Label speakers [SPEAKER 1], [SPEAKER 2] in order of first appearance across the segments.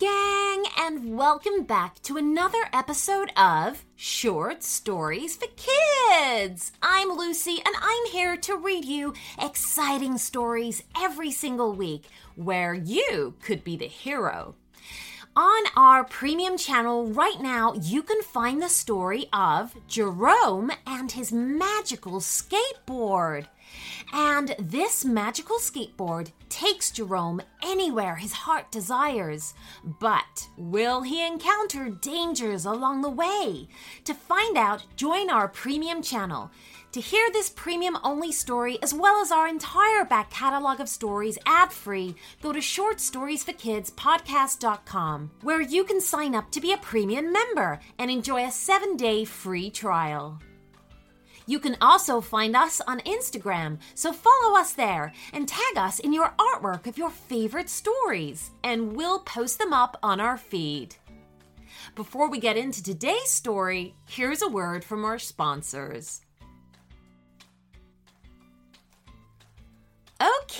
[SPEAKER 1] gang, and welcome back to another episode of Short Stories for Kids. I'm Lucy, and I'm here to read you exciting stories every single week where you could be the hero. On our premium channel right now, you can find the story of Jerome and his magical skateboard. And this magical skateboard takes Jerome anywhere his heart desires. But will he encounter dangers along the way? To find out, join our premium channel. To hear this premium only story, as well as our entire back catalog of stories ad free, go to shortstoriesforkidspodcast.com, where you can sign up to be a premium member and enjoy a seven day free trial. You can also find us on Instagram, so follow us there and tag us in your artwork of your favorite stories, and we'll post them up on our feed. Before we get into today's story, here's a word from our sponsors.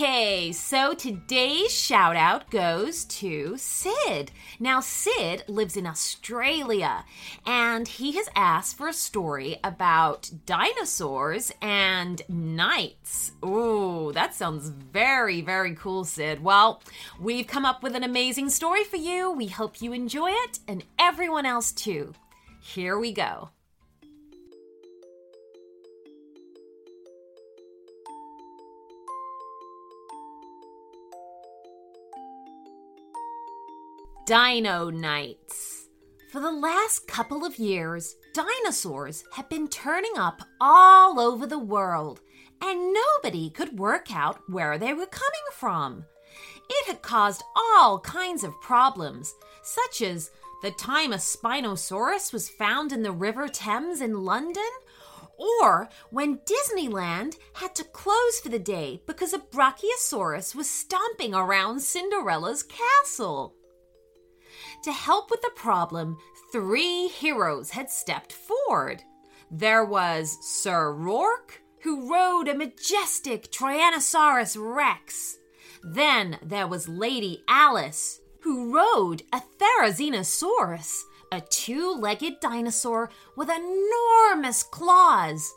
[SPEAKER 1] Okay, so today's shout out goes to Sid. Now, Sid lives in Australia and he has asked for a story about dinosaurs and knights. Ooh, that sounds very, very cool, Sid. Well, we've come up with an amazing story for you. We hope you enjoy it and everyone else too. Here we go. Dino Knights. For the last couple of years, dinosaurs have been turning up all over the world, and nobody could work out where they were coming from. It had caused all kinds of problems, such as the time a Spinosaurus was found in the River Thames in London, or when Disneyland had to close for the day because a Brachiosaurus was stomping around Cinderella's castle. To help with the problem, three heroes had stepped forward. There was Sir Rourke, who rode a majestic Tyrannosaurus Rex. Then there was Lady Alice, who rode a Therizinosaurus, a two legged dinosaur with enormous claws.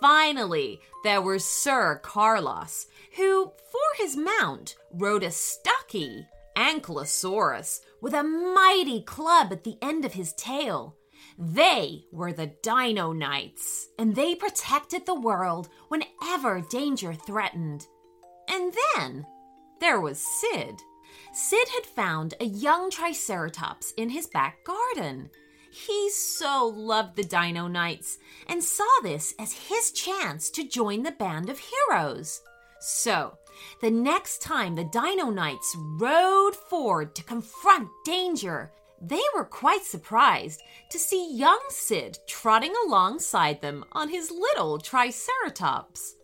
[SPEAKER 1] Finally, there was Sir Carlos, who, for his mount, rode a stocky Ankylosaurus with a mighty club at the end of his tail. They were the Dino Knights, and they protected the world whenever danger threatened. And then there was Sid. Sid had found a young Triceratops in his back garden. He so loved the Dino Knights and saw this as his chance to join the band of heroes. So the next time the Dino Knights rode forward to confront danger, they were quite surprised to see young Sid trotting alongside them on his little Triceratops.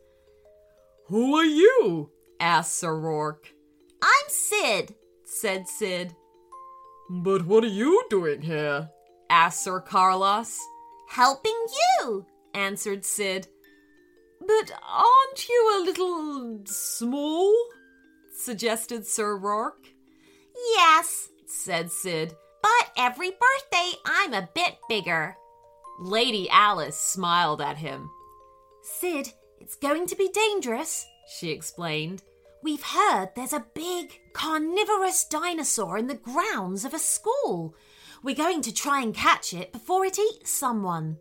[SPEAKER 2] Who are you? asked Sir Rourke.
[SPEAKER 1] I'm Sid, said Sid.
[SPEAKER 2] But what are you doing here?
[SPEAKER 1] asked Sir Carlos. Helping you, answered Sid.
[SPEAKER 2] But aren't you a little small? suggested Sir Rourke.
[SPEAKER 1] Yes, said Sid. But every birthday I'm a bit bigger. Lady Alice smiled at him. Sid, it's going to be dangerous, she explained. We've heard there's a big carnivorous dinosaur in the grounds of a school. We're going to try and catch it before it eats someone.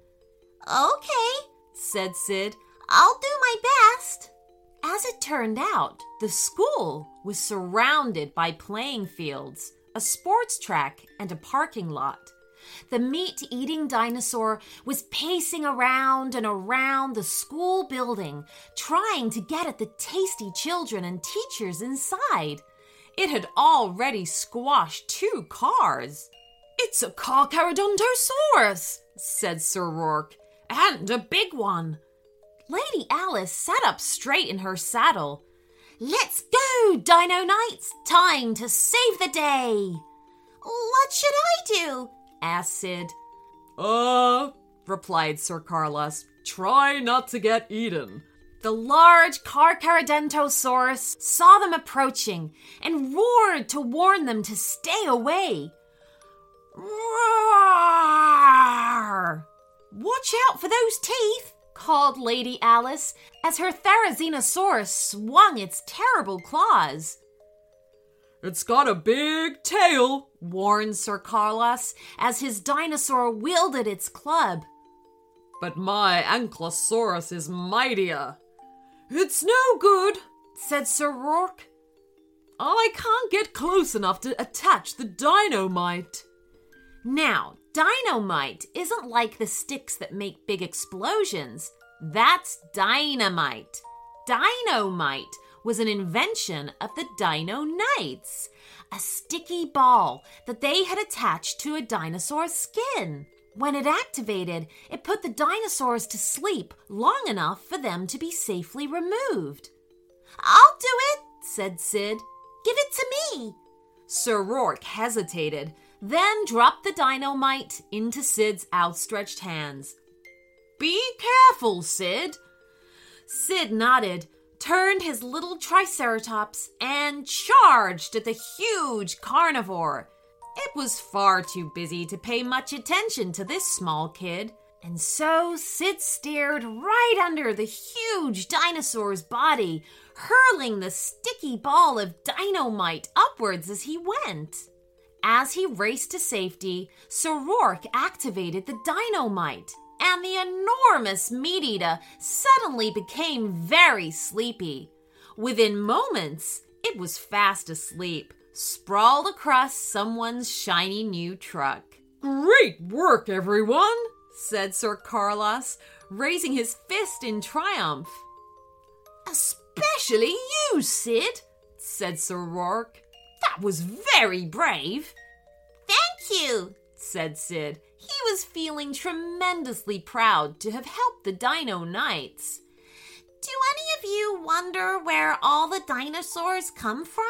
[SPEAKER 1] Okay, said Sid. I'll do my best. As it turned out, the school was surrounded by playing fields, a sports track, and a parking lot. The meat eating dinosaur was pacing around and around the school building, trying to get at the tasty children and teachers inside. It had already squashed two cars.
[SPEAKER 2] It's a Carcharodontosaurus, said Sir Rourke, and a big one.
[SPEAKER 1] Lady Alice sat up straight in her saddle. Let's go, Dino Knights! Time to save the day! What should I do? asked Sid.
[SPEAKER 2] Uh, replied Sir Carlos. Try not to get eaten.
[SPEAKER 1] The large Carcharodontosaurus saw them approaching and roared to warn them to stay away. Roar! Watch out for those teeth, called Lady Alice as her Therizinosaurus swung its terrible claws.
[SPEAKER 2] It's got a big tail,
[SPEAKER 1] warned Sir Carlos as his dinosaur wielded its club.
[SPEAKER 2] But my Ankylosaurus is mightier. It's no good, said Sir Rourke. I can't get close enough to attach the dynamite.
[SPEAKER 1] Now, dynamite isn't like the sticks that make big explosions. That's dynamite. Dynamite was an invention of the Dino Knights, a sticky ball that they had attached to a dinosaur's skin. When it activated, it put the dinosaurs to sleep long enough for them to be safely removed. I'll do it, said Sid. Give it to me. Sir Rourke hesitated, then dropped the dynamite into Sid's outstretched hands. Be careful, Sid. Sid nodded, turned his little triceratops, and charged at the huge carnivore. It was far too busy to pay much attention to this small kid, and so Sid steered right under the huge dinosaur's body, hurling the sticky ball of dynamite upwards as he went. As he raced to safety, Sir Rourke activated the dynamite and the enormous meat eater suddenly became very sleepy. Within moments, it was fast asleep, sprawled across someone's shiny new truck.
[SPEAKER 2] Great work, everyone, said Sir Carlos, raising his fist in triumph.
[SPEAKER 1] Especially you, Sid, said Sir Rourke. That was very brave. Thank you, said Sid. He was feeling tremendously proud to have helped the Dino Knights. Do any of you wonder where all the dinosaurs come from?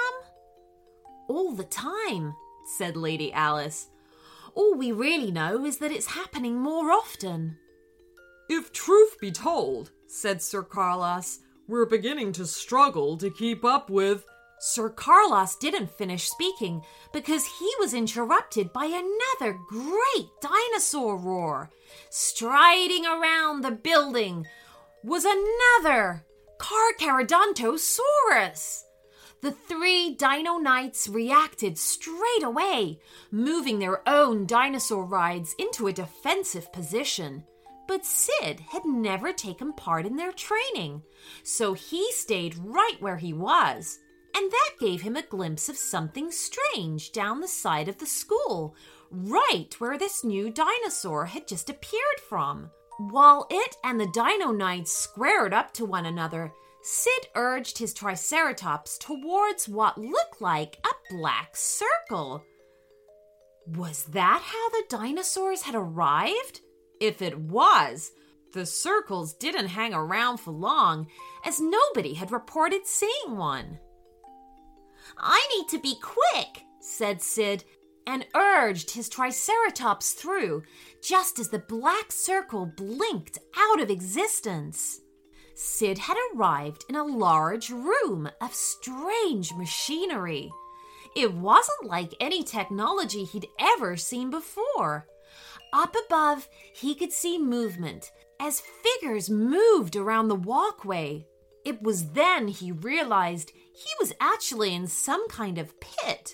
[SPEAKER 1] All the time, said Lady Alice. All we really know is that it's happening more often.
[SPEAKER 2] If truth be told, said Sir Carlos, we're beginning to struggle to keep up with
[SPEAKER 1] Sir Carlos didn't finish speaking because he was interrupted by another great dinosaur roar. Striding around the building was another Carcharodontosaurus. The three Dino Knights reacted straight away, moving their own dinosaur rides into a defensive position. But Sid had never taken part in their training, so he stayed right where he was and that gave him a glimpse of something strange down the side of the school, right where this new dinosaur had just appeared from. While it and the Dino Knights squared up to one another, Sid urged his Triceratops towards what looked like a black circle. Was that how the dinosaurs had arrived? If it was, the circles didn't hang around for long, as nobody had reported seeing one. I need to be quick, said Sid, and urged his Triceratops through just as the black circle blinked out of existence. Sid had arrived in a large room of strange machinery. It wasn't like any technology he'd ever seen before. Up above, he could see movement as figures moved around the walkway. It was then he realized he was actually in some kind of pit,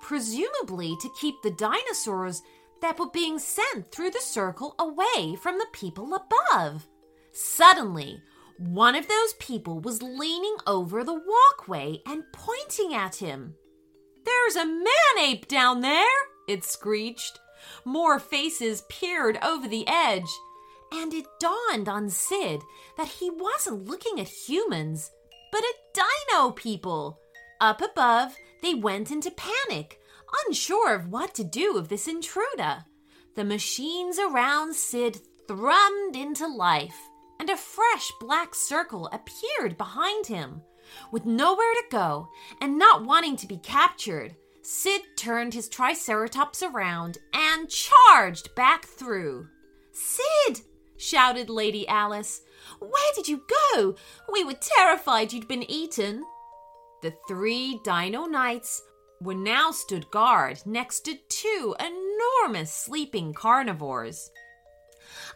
[SPEAKER 1] presumably to keep the dinosaurs that were being sent through the circle away from the people above. Suddenly, one of those people was leaning over the walkway and pointing at him. There's a man ape down there, it screeched. More faces peered over the edge, and it dawned on Sid that he wasn't looking at humans, but a dino people. Up above, they went into panic, unsure of what to do with this intruder. The machines around Sid thrummed into life, and a fresh black circle appeared behind him. With nowhere to go and not wanting to be captured, Sid turned his Triceratops around and charged back through. Sid! shouted Lady Alice. Where did you go? We were terrified you'd been eaten. The three Dino Knights were now stood guard next to two enormous sleeping carnivores.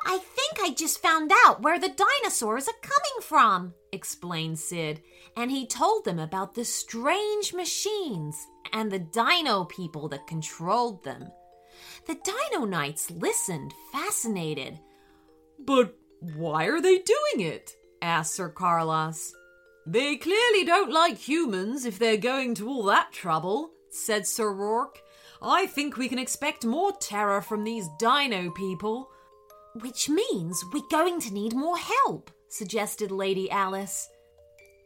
[SPEAKER 1] I think I just found out where the dinosaurs are coming from, explained Sid, and he told them about the strange machines and the dino people that controlled them. The Dino Knights listened, fascinated.
[SPEAKER 2] But why are they doing it? asked Sir Carlos. They clearly don't like humans if they're going to all that trouble, said Sir Rourke. I think we can expect more terror from these dino people.
[SPEAKER 1] Which means we're going to need more help, suggested Lady Alice.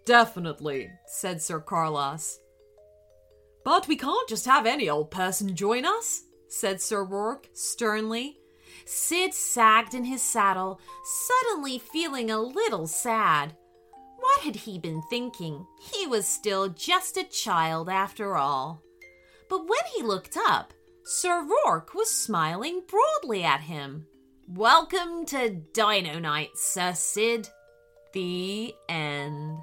[SPEAKER 2] Definitely, said Sir Carlos. But we can't just have any old person join us, said Sir Rourke sternly.
[SPEAKER 1] Sid sagged in his saddle, suddenly feeling a little sad. What had he been thinking? He was still just a child after all. But when he looked up, Sir Rourke was smiling broadly at him. Welcome to Dino Knight, Sir Sid. The end.